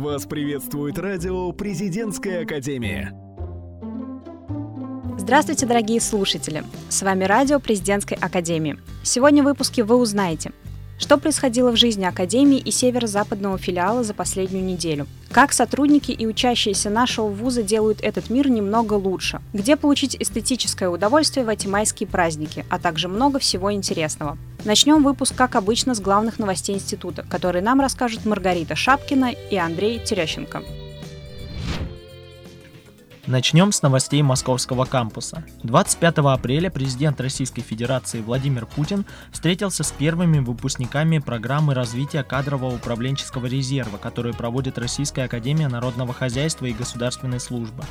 Вас приветствует радио «Президентская академия». Здравствуйте, дорогие слушатели! С вами радио Президентской академии. Сегодня в выпуске вы узнаете, что происходило в жизни Академии и северо-западного филиала за последнюю неделю? Как сотрудники и учащиеся нашего вуза делают этот мир немного лучше? Где получить эстетическое удовольствие в эти майские праздники? А также много всего интересного. Начнем выпуск, как обычно, с главных новостей института, которые нам расскажут Маргарита Шапкина и Андрей Терещенко. Начнем с новостей московского кампуса. 25 апреля президент Российской Федерации Владимир Путин встретился с первыми выпускниками программы развития кадрового управленческого резерва, которую проводит Российская Академия Народного Хозяйства и Государственной Службы.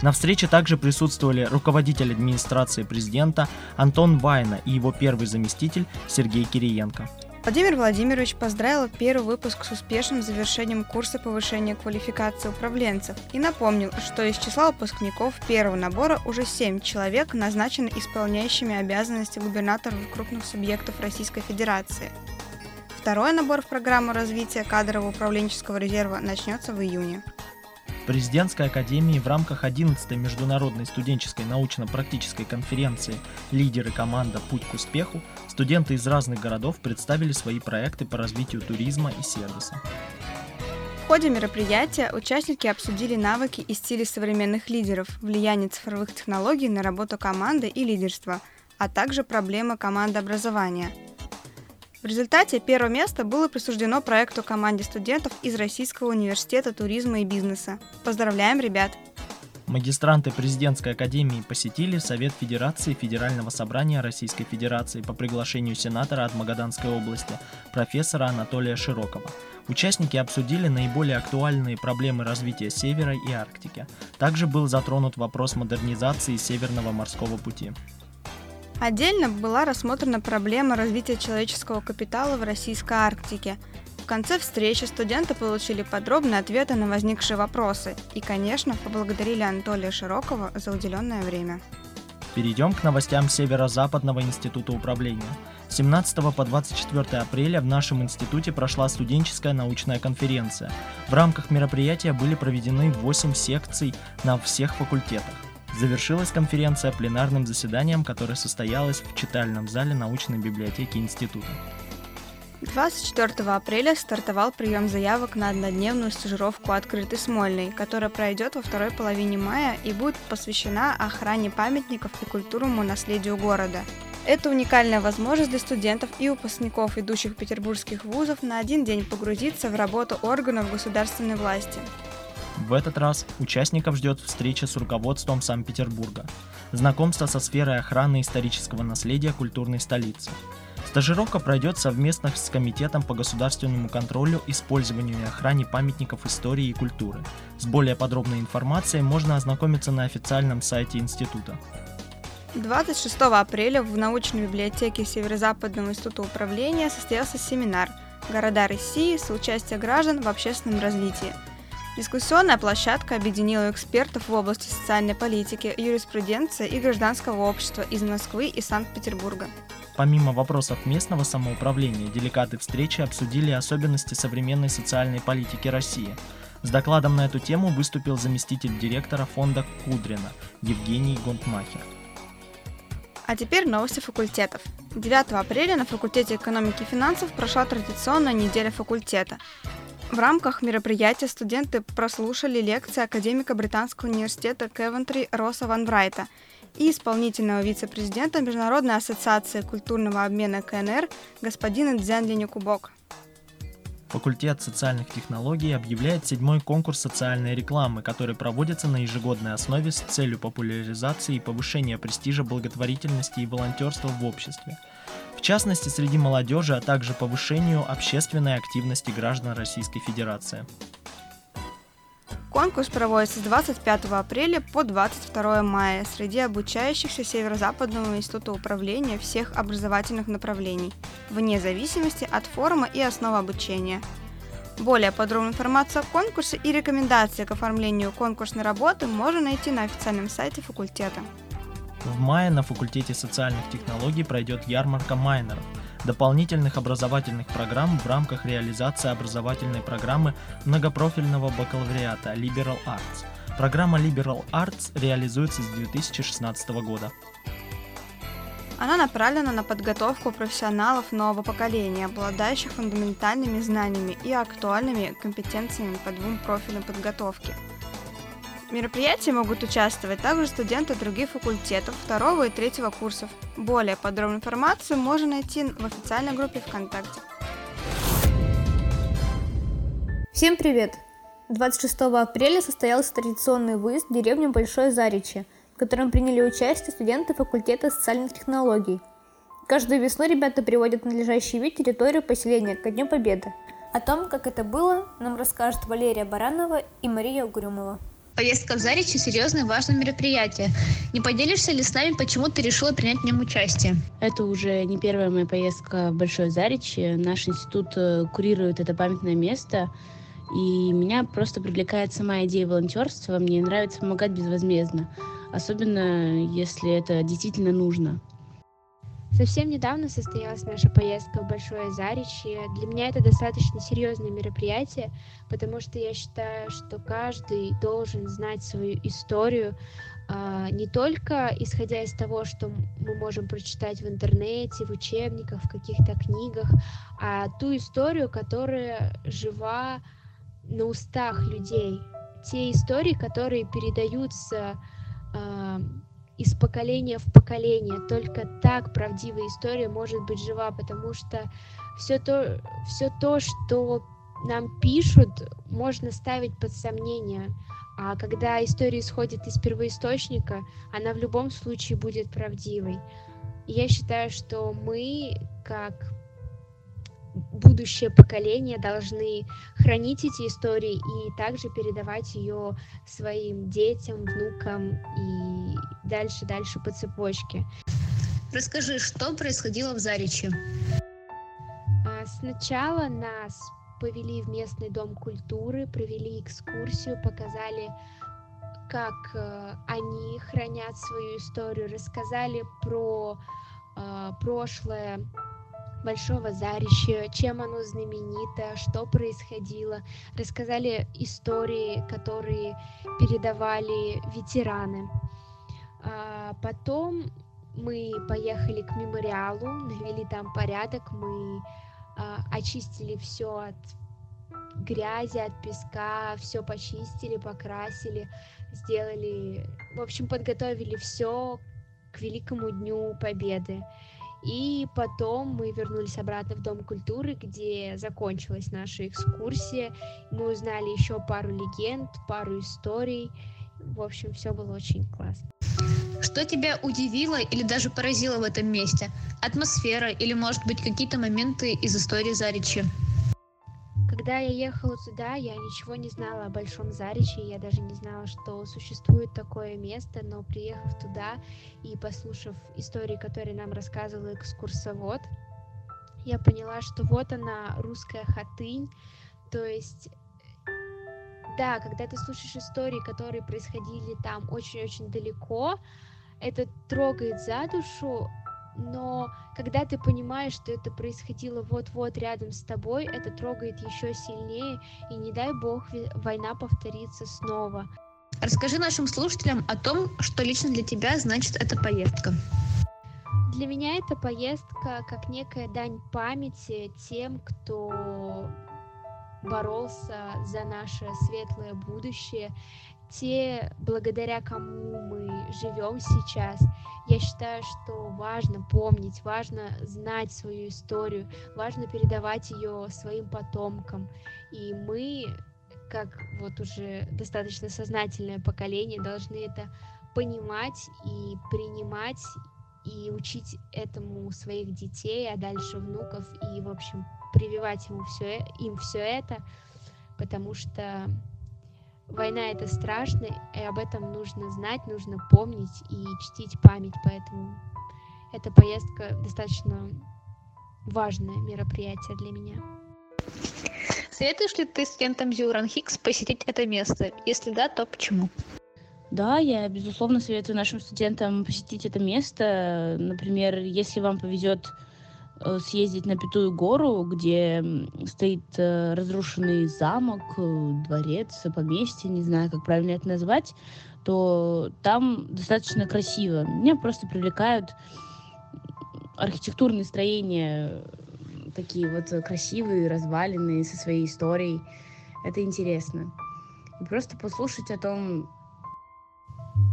На встрече также присутствовали руководитель администрации президента Антон Вайна и его первый заместитель Сергей Кириенко. Владимир Владимирович поздравил первый выпуск с успешным завершением курса повышения квалификации управленцев и напомнил, что из числа выпускников первого набора уже 7 человек назначены исполняющими обязанности губернаторов крупных субъектов Российской Федерации. Второй набор в программу развития кадрового управленческого резерва начнется в июне. Президентской академии в рамках 11-й международной студенческой научно-практической конференции «Лидеры команда. Путь к успеху» студенты из разных городов представили свои проекты по развитию туризма и сервиса. В ходе мероприятия участники обсудили навыки и стили современных лидеров, влияние цифровых технологий на работу команды и лидерство, а также проблемы командообразования – в результате первое место было присуждено проекту команде студентов из Российского университета туризма и бизнеса. Поздравляем, ребят! Магистранты президентской академии посетили Совет Федерации Федерального собрания Российской Федерации по приглашению сенатора от Магаданской области, профессора Анатолия Широкова. Участники обсудили наиболее актуальные проблемы развития Севера и Арктики. Также был затронут вопрос модернизации Северного морского пути. Отдельно была рассмотрена проблема развития человеческого капитала в российской Арктике. В конце встречи студенты получили подробные ответы на возникшие вопросы и, конечно, поблагодарили Анатолия Широкого за уделенное время. Перейдем к новостям Северо-Западного института управления. 17 по 24 апреля в нашем институте прошла студенческая научная конференция. В рамках мероприятия были проведены 8 секций на всех факультетах. Завершилась конференция пленарным заседанием, которое состоялось в читальном зале научной библиотеки института. 24 апреля стартовал прием заявок на однодневную стажировку «Открытый Смольный», которая пройдет во второй половине мая и будет посвящена охране памятников и культурному наследию города. Это уникальная возможность для студентов и выпускников идущих петербургских вузов на один день погрузиться в работу органов государственной власти. В этот раз участников ждет встреча с руководством Санкт-Петербурга, знакомство со сферой охраны исторического наследия культурной столицы. Стажировка пройдет совместно с Комитетом по государственному контролю, использованию и охране памятников истории и культуры. С более подробной информацией можно ознакомиться на официальном сайте института. 26 апреля в научной библиотеке Северо-Западного института управления состоялся семинар «Города России. Соучастие граждан в общественном развитии», Дискуссионная площадка объединила экспертов в области социальной политики, юриспруденции и гражданского общества из Москвы и Санкт-Петербурга. Помимо вопросов местного самоуправления, делегаты встречи обсудили особенности современной социальной политики России. С докладом на эту тему выступил заместитель директора фонда Кудрина Евгений Гонтмахер. А теперь новости факультетов. 9 апреля на факультете экономики и финансов прошла традиционная неделя факультета. В рамках мероприятия студенты прослушали лекции академика Британского университета Кевентри Росса Ван Брайта и исполнительного вице-президента Международной ассоциации культурного обмена КНР господина Дзянли Кубок. Факультет социальных технологий объявляет седьмой конкурс социальной рекламы, который проводится на ежегодной основе с целью популяризации и повышения престижа благотворительности и волонтерства в обществе – частности среди молодежи, а также повышению общественной активности граждан Российской Федерации. Конкурс проводится с 25 апреля по 22 мая среди обучающихся Северо-Западного института управления всех образовательных направлений, вне зависимости от формы и основы обучения. Более подробную информацию о конкурсе и рекомендации к оформлению конкурсной работы можно найти на официальном сайте факультета. В мае на факультете социальных технологий пройдет ярмарка майнеров. дополнительных образовательных программ в рамках реализации образовательной программы многопрофильного бакалавриата Liberal Arts. Программа Liberal Arts реализуется с 2016 года. Она направлена на подготовку профессионалов нового поколения, обладающих фундаментальными знаниями и актуальными компетенциями по двум профилям подготовки. Мероприятии могут участвовать также студенты других факультетов второго и третьего курсов. Более подробную информацию можно найти в официальной группе ВКонтакте. Всем привет! 26 апреля состоялся традиционный выезд в деревню Большое Заречье – в котором приняли участие студенты факультета социальных технологий. Каждую весну ребята приводят в надлежащий вид территорию поселения ко Дню Победы. О том, как это было, нам расскажут Валерия Баранова и Мария Угрюмова. Поездка в Заречье – серьезное важное мероприятие. Не поделишься ли с нами, почему ты решила принять в нем участие? Это уже не первая моя поездка в Большое Заречье. Наш институт э, курирует это памятное место. И меня просто привлекает сама идея волонтерства. Мне нравится помогать безвозмездно особенно если это действительно нужно. Совсем недавно состоялась наша поездка в Большое Заречье. Для меня это достаточно серьезное мероприятие, потому что я считаю, что каждый должен знать свою историю, а, не только исходя из того, что мы можем прочитать в интернете, в учебниках, в каких-то книгах, а ту историю, которая жива на устах людей. Те истории, которые передаются э, из поколения в поколение. Только так правдивая история может быть жива, потому что все то, все то, что нам пишут, можно ставить под сомнение. А когда история исходит из первоисточника, она в любом случае будет правдивой. Я считаю, что мы, как будущее поколение должны хранить эти истории и также передавать ее своим детям, внукам и дальше-дальше по цепочке. Расскажи, что происходило в Заречье? А, сначала нас повели в местный дом культуры, провели экскурсию, показали, как э, они хранят свою историю, рассказали про э, прошлое Большого Зарища, чем оно знаменито, что происходило. Рассказали истории, которые передавали ветераны. А потом мы поехали к мемориалу, навели там порядок, мы а, очистили все от грязи, от песка, все почистили, покрасили, сделали, в общем, подготовили все к Великому Дню Победы. И потом мы вернулись обратно в Дом культуры, где закончилась наша экскурсия. Мы узнали еще пару легенд, пару историй. В общем, все было очень классно. Что тебя удивило или даже поразило в этом месте? Атмосфера или, может быть, какие-то моменты из истории Заречья? Когда я ехала сюда, я ничего не знала о Большом Заречье, я даже не знала, что существует такое место, но приехав туда и послушав истории, которые нам рассказывал экскурсовод, я поняла, что вот она, русская хатынь, то есть да, когда ты слушаешь истории, которые происходили там очень-очень далеко, это трогает за душу, но когда ты понимаешь, что это происходило вот-вот рядом с тобой, это трогает еще сильнее, и не дай бог война повторится снова. Расскажи нашим слушателям о том, что лично для тебя значит эта поездка. Для меня эта поездка как некая дань памяти тем, кто боролся за наше светлое будущее, те, благодаря кому мы живем сейчас. Я считаю, что важно помнить, важно знать свою историю, важно передавать ее своим потомкам. И мы, как вот уже достаточно сознательное поколение, должны это понимать и принимать и учить этому своих детей, а дальше внуков, и, в общем, прививать ему все, им все это, потому что война это страшно, и об этом нужно знать, нужно помнить и чтить память, поэтому эта поездка достаточно важное мероприятие для меня. Советуешь ли ты студентам Зюран Хикс посетить это место? Если да, то почему? Да, я, безусловно, советую нашим студентам посетить это место. Например, если вам повезет э, съездить на Пятую гору, где стоит э, разрушенный замок, э, дворец, поместье, не знаю, как правильно это назвать, то там достаточно красиво. Меня просто привлекают архитектурные строения, такие вот красивые, разваленные, со своей историей. Это интересно. И просто послушать о том,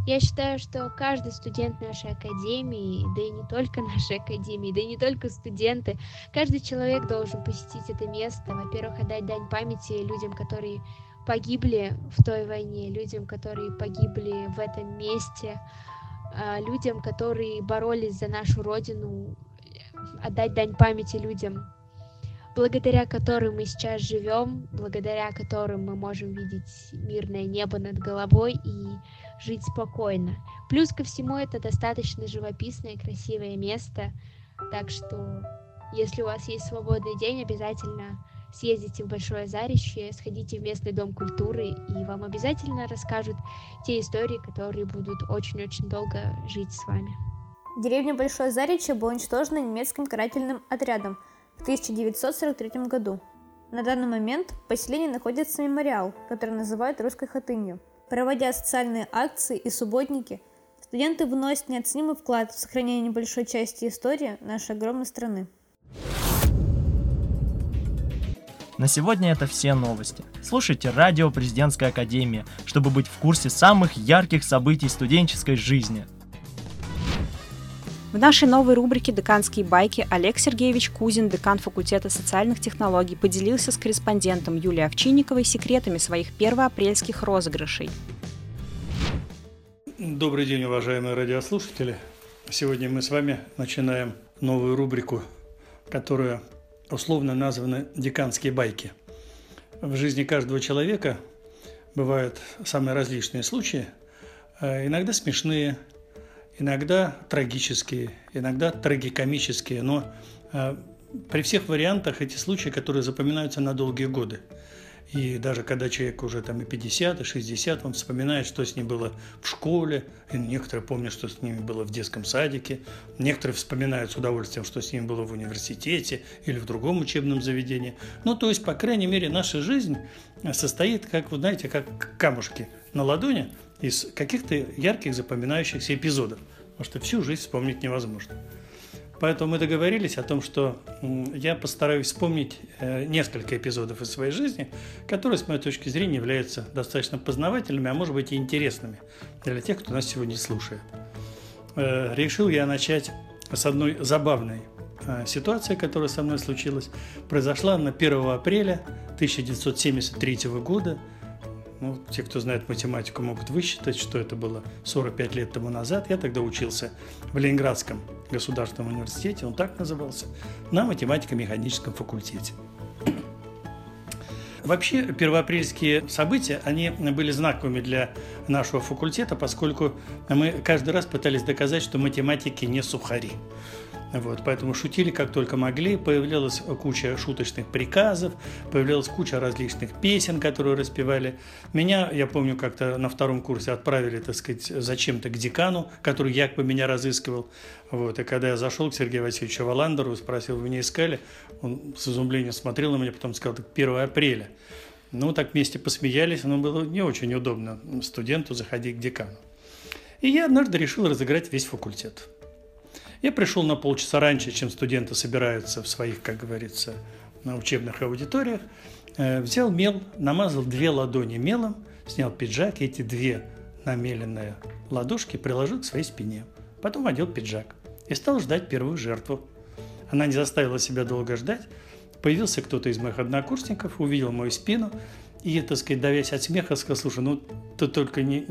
я считаю, что каждый студент нашей академии, да и не только нашей академии, да и не только студенты, каждый человек должен посетить это место. Во-первых, отдать дань памяти людям, которые погибли в той войне, людям, которые погибли в этом месте, а, людям, которые боролись за нашу родину, отдать дань памяти людям, благодаря которым мы сейчас живем, благодаря которым мы можем видеть мирное небо над головой и жить спокойно. Плюс ко всему это достаточно живописное, красивое место, так что если у вас есть свободный день, обязательно съездите в Большое Зарище, сходите в местный дом культуры, и вам обязательно расскажут те истории, которые будут очень-очень долго жить с вами. Деревня Большое Заречье была уничтожена немецким карательным отрядом в 1943 году. На данный момент в поселении находится мемориал, который называют русской хатынью – Проводя социальные акции и субботники, студенты вносят неоценимый вклад в сохранение небольшой части истории нашей огромной страны. На сегодня это все новости. Слушайте радио Президентской Академии, чтобы быть в курсе самых ярких событий студенческой жизни. В нашей новой рубрике «Деканские байки» Олег Сергеевич Кузин, декан факультета социальных технологий, поделился с корреспондентом Юлией Овчинниковой секретами своих первоапрельских розыгрышей. Добрый день, уважаемые радиослушатели. Сегодня мы с вами начинаем новую рубрику, которая условно названа «Деканские байки». В жизни каждого человека бывают самые различные случаи, а иногда смешные, иногда трагические, иногда трагикомические, но э, при всех вариантах эти случаи, которые запоминаются на долгие годы. И даже когда человек уже там и 50, и 60, он вспоминает, что с ним было в школе, и некоторые помнят, что с ними было в детском садике, некоторые вспоминают с удовольствием, что с ним было в университете или в другом учебном заведении. Ну, то есть, по крайней мере, наша жизнь состоит, как вы знаете, как камушки на ладони из каких-то ярких запоминающихся эпизодов потому что всю жизнь вспомнить невозможно. Поэтому мы договорились о том, что я постараюсь вспомнить э, несколько эпизодов из своей жизни, которые, с моей точки зрения, являются достаточно познавательными, а может быть и интересными для тех, кто нас сегодня слушает. Э, решил я начать с одной забавной э, ситуации, которая со мной случилась. Произошла на 1 апреля 1973 года ну, те, кто знает математику, могут высчитать, что это было 45 лет тому назад. Я тогда учился в Ленинградском государственном университете, он так назывался, на математико-механическом факультете. Вообще, первоапрельские события, они были знаковыми для нашего факультета, поскольку мы каждый раз пытались доказать, что математики не сухари. Вот, поэтому шутили как только могли, появлялась куча шуточных приказов, появлялась куча различных песен, которые распевали. Меня, я помню, как-то на втором курсе отправили, так сказать, зачем-то к декану, который якобы меня разыскивал. Вот, и когда я зашел к Сергею Васильевичу Валандеру, спросил, вы меня искали, он с изумлением смотрел на меня, потом сказал, так 1 апреля. Ну, так вместе посмеялись, но было не очень удобно студенту заходить к декану. И я однажды решил разыграть весь факультет. Я пришел на полчаса раньше, чем студенты собираются в своих, как говорится, на учебных аудиториях. Э, взял мел, намазал две ладони мелом, снял пиджак, и эти две намеленные ладошки приложил к своей спине. Потом одел пиджак и стал ждать первую жертву. Она не заставила себя долго ждать. Появился кто-то из моих однокурсников, увидел мою спину и, так сказать, давясь от смеха, сказал, слушай, ну ты только не,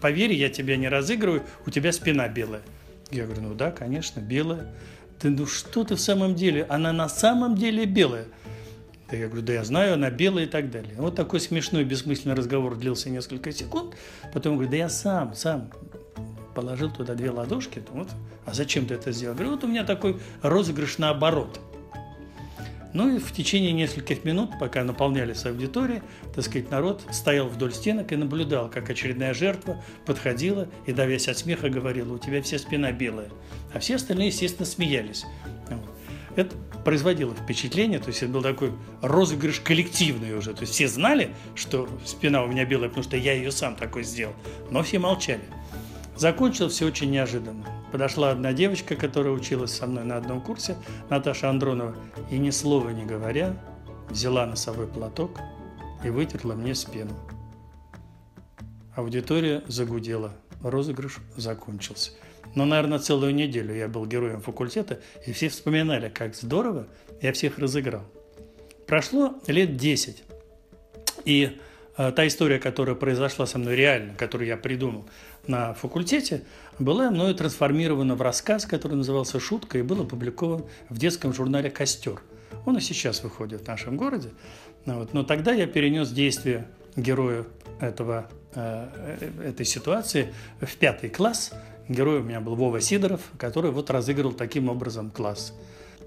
поверь, я тебя не разыгрываю, у тебя спина белая. Я говорю, ну да, конечно, белая. Ты, ну что ты в самом деле? Она на самом деле белая. Да я говорю, да я знаю, она белая и так далее. Вот такой смешной, бессмысленный разговор длился несколько секунд. Потом говорю, да я сам, сам положил туда две ладошки. Вот, а зачем ты это сделал? Говорю, вот у меня такой розыгрыш наоборот. Ну и в течение нескольких минут, пока наполнялись аудитории, так сказать, народ стоял вдоль стенок и наблюдал, как очередная жертва подходила и, давясь от смеха, говорила, у тебя вся спина белая. А все остальные, естественно, смеялись. это производило впечатление, то есть это был такой розыгрыш коллективный уже, то есть все знали, что спина у меня белая, потому что я ее сам такой сделал, но все молчали. Закончилось все очень неожиданно. Подошла одна девочка, которая училась со мной на одном курсе, Наташа Андронова, и ни слова не говоря, взяла носовой платок и вытерла мне спину. Аудитория загудела, розыгрыш закончился. Но, наверное, целую неделю я был героем факультета, и все вспоминали, как здорово я всех разыграл. Прошло лет 10, и та история, которая произошла со мной реально, которую я придумал на факультете, была мною трансформирована в рассказ, который назывался «Шутка» и был опубликован в детском журнале «Костер». Он и сейчас выходит в нашем городе. Ну вот. Но тогда я перенес действие героя этого, э, этой ситуации в пятый класс. Герой у меня был Вова Сидоров, который вот разыграл таким образом класс.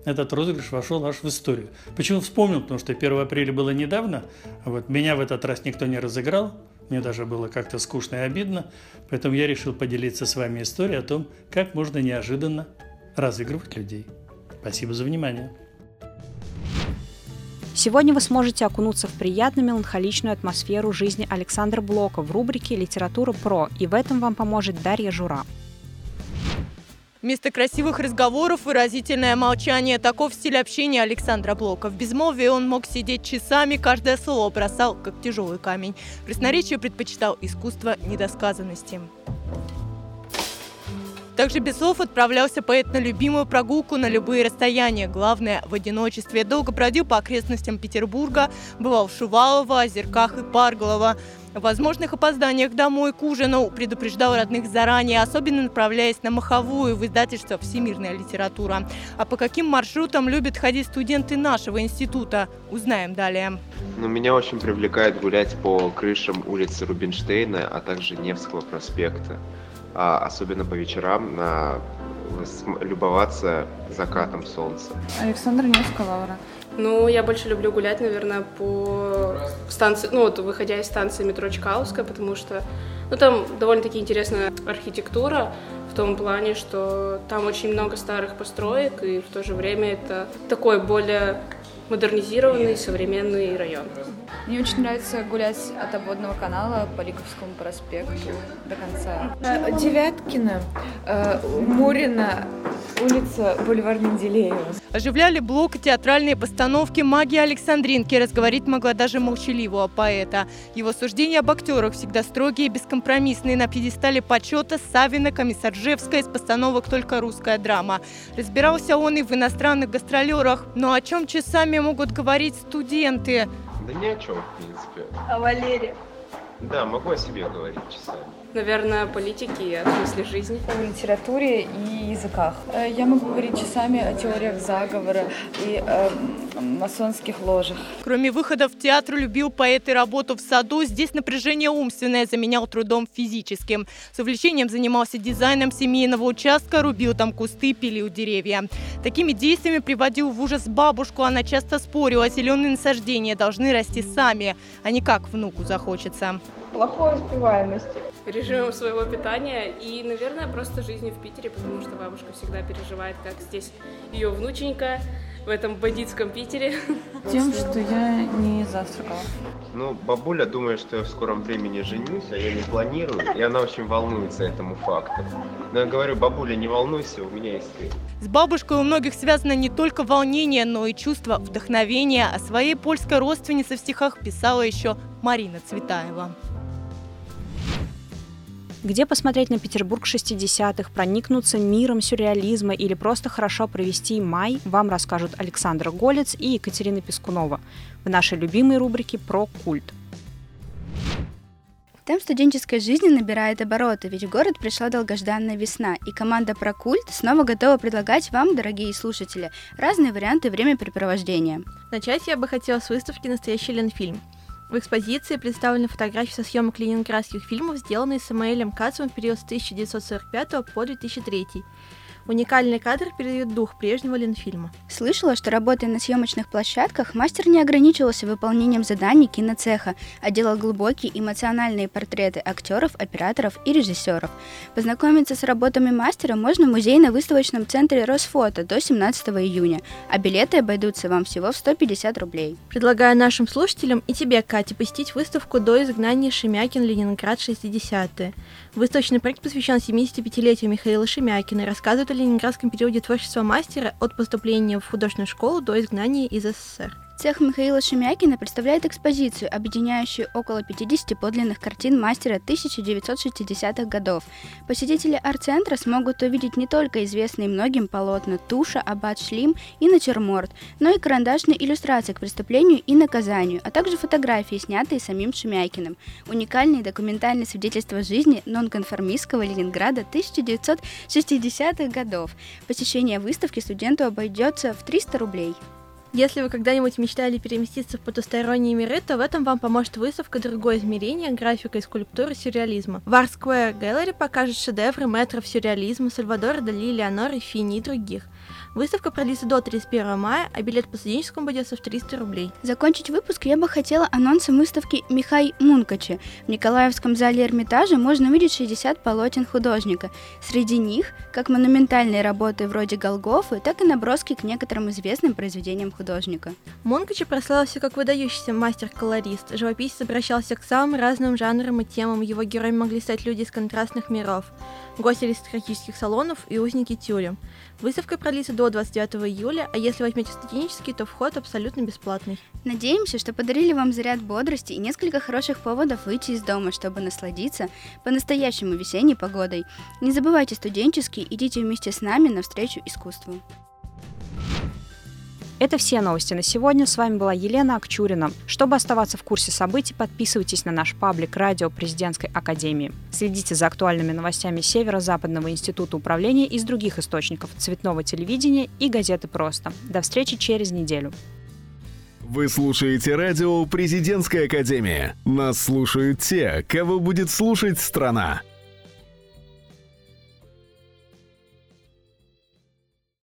Этот розыгрыш вошел аж в историю. Почему вспомнил? Потому что 1 апреля было недавно. Вот меня в этот раз никто не разыграл. Мне даже было как-то скучно и обидно. Поэтому я решил поделиться с вами историей о том, как можно неожиданно разыгрывать людей. Спасибо за внимание. Сегодня вы сможете окунуться в приятную меланхоличную атмосферу жизни Александра Блока в рубрике «Литература про», и в этом вам поможет Дарья Жура. Вместо красивых разговоров выразительное молчание. Таков стиль общения Александра Блока. В безмолвии он мог сидеть часами, каждое слово бросал, как тяжелый камень. Красноречие предпочитал искусство недосказанности. Также без слов отправлялся поэт на любимую прогулку на любые расстояния. Главное, в одиночестве. Долго бродил по окрестностям Петербурга, бывал в Шувалово, Озерках и Парголово. О возможных опозданиях домой к ужину предупреждал родных заранее, особенно направляясь на Маховую в издательство «Всемирная литература». А по каким маршрутам любят ходить студенты нашего института, узнаем далее. Ну, меня очень привлекает гулять по крышам улицы Рубинштейна, а также Невского проспекта а особенно по вечерам, на любоваться закатом солнца. Александр Невская, Лаура. Ну, я больше люблю гулять, наверное, по станции, ну, вот выходя из станции метро Чкаловская, потому что, ну, там довольно-таки интересная архитектура в том плане, что там очень много старых построек, и в то же время это такой более модернизированный современный район. Мне очень нравится гулять от обводного канала по Лиговскому проспекту до конца. Девяткина, э, Мурина, улица Бульвар Менделеева. Оживляли блок театральные постановки «Магия Александринки». Разговорить могла даже молчаливого поэта. Его суждения об актерах всегда строгие и бескомпромиссные. На пьедестале почета Савина, Комиссаржевская, из постановок только русская драма. Разбирался он и в иностранных гастролерах. Но о чем часами могут говорить студенты? Да ни о чем, в принципе. О Валере. Да, могу о себе говорить часами. Наверное, о политике и о смысле жизни. О литературе и языках. Э, я могу говорить часами о теориях заговора и о масонских ложах. Кроме выхода в театр, любил поэт и работу в саду. Здесь напряжение умственное заменял трудом физическим. С увлечением занимался дизайном семейного участка, рубил там кусты, пилил деревья. Такими действиями приводил в ужас бабушку. Она часто спорила, зеленые насаждения должны расти сами, а не как внуку захочется плохой успеваемости. Режимом своего питания и, наверное, просто жизнью в Питере, потому что бабушка всегда переживает, как здесь ее внученька в этом бандитском Питере. Тем, что я не завтракала. Ну, бабуля думает, что я в скором времени женюсь, а я не планирую, и она очень волнуется этому факту. Но я говорю, бабуля, не волнуйся, у меня есть ты. С бабушкой у многих связано не только волнение, но и чувство вдохновения. О своей польской родственнице в стихах писала еще Марина Цветаева где посмотреть на Петербург 60-х, проникнуться миром сюрреализма или просто хорошо провести май, вам расскажут Александр Голец и Екатерина Пескунова в нашей любимой рубрике «Про культ». Темп студенческой жизни набирает обороты, ведь в город пришла долгожданная весна, и команда «Прокульт» снова готова предлагать вам, дорогие слушатели, разные варианты времяпрепровождения. Начать я бы хотела с выставки «Настоящий Ленфильм». В экспозиции представлены фотографии со съемок ленинградских фильмов, сделанные Самуэлем Кацевым в период с 1945 по 2003. Уникальный кадр передает дух прежнего Ленфильма. Слышала, что работая на съемочных площадках, мастер не ограничивался выполнением заданий киноцеха, а делал глубокие эмоциональные портреты актеров, операторов и режиссеров. Познакомиться с работами мастера можно в музейно-выставочном центре Росфото до 17 июня, а билеты обойдутся вам всего в 150 рублей. Предлагаю нашим слушателям и тебе, Катя, посетить выставку до изгнания Шемякин Ленинград 60-е. Выставочный проект посвящен 75-летию Михаила Шемякина и рассказывает о ленинградском периоде творчества мастера от поступления в художественную школу до изгнания из СССР. Цех Михаила Шемякина представляет экспозицию, объединяющую около 50 подлинных картин мастера 1960-х годов. Посетители арт-центра смогут увидеть не только известные многим полотна Туша, Аббат Шлим и Натюрморт, но и карандашные иллюстрации к преступлению и наказанию, а также фотографии, снятые самим Шемякиным. Уникальные документальные свидетельства жизни нонконформистского Ленинграда 1960-х годов. Посещение выставки студенту обойдется в 300 рублей. Если вы когда-нибудь мечтали переместиться в потусторонние миры, то в этом вам поможет выставка «Другое измерение. Графика и скульптура сюрреализма». В Art Square Gallery покажут шедевры метров сюрреализма Сальвадора Дали, Леонора Фини и других. Выставка продлится до 31 мая, а билет по студенческому обойдется в 300 рублей. Закончить выпуск я бы хотела анонсом выставки Михай Мункачи. В Николаевском зале Эрмитажа можно увидеть 60 полотен художника. Среди них как монументальные работы вроде Голгофы, так и наброски к некоторым известным произведениям художника. Мункачи прославился как выдающийся мастер-колорист. Живописец обращался к самым разным жанрам и темам. Его героями могли стать люди из контрастных миров, гости аристократических салонов и узники тюрем. Выставка продлится до 29 июля, а если возьмете студенческий, то вход абсолютно бесплатный. Надеемся, что подарили вам заряд бодрости и несколько хороших поводов выйти из дома, чтобы насладиться по-настоящему весенней погодой. Не забывайте студенческий, идите вместе с нами навстречу искусству. Это все новости на сегодня. С вами была Елена Акчурина. Чтобы оставаться в курсе событий, подписывайтесь на наш паблик «Радио Президентской Академии». Следите за актуальными новостями Северо-Западного института управления из других источников цветного телевидения и газеты «Просто». До встречи через неделю. Вы слушаете радио «Президентская академия». Нас слушают те, кого будет слушать страна.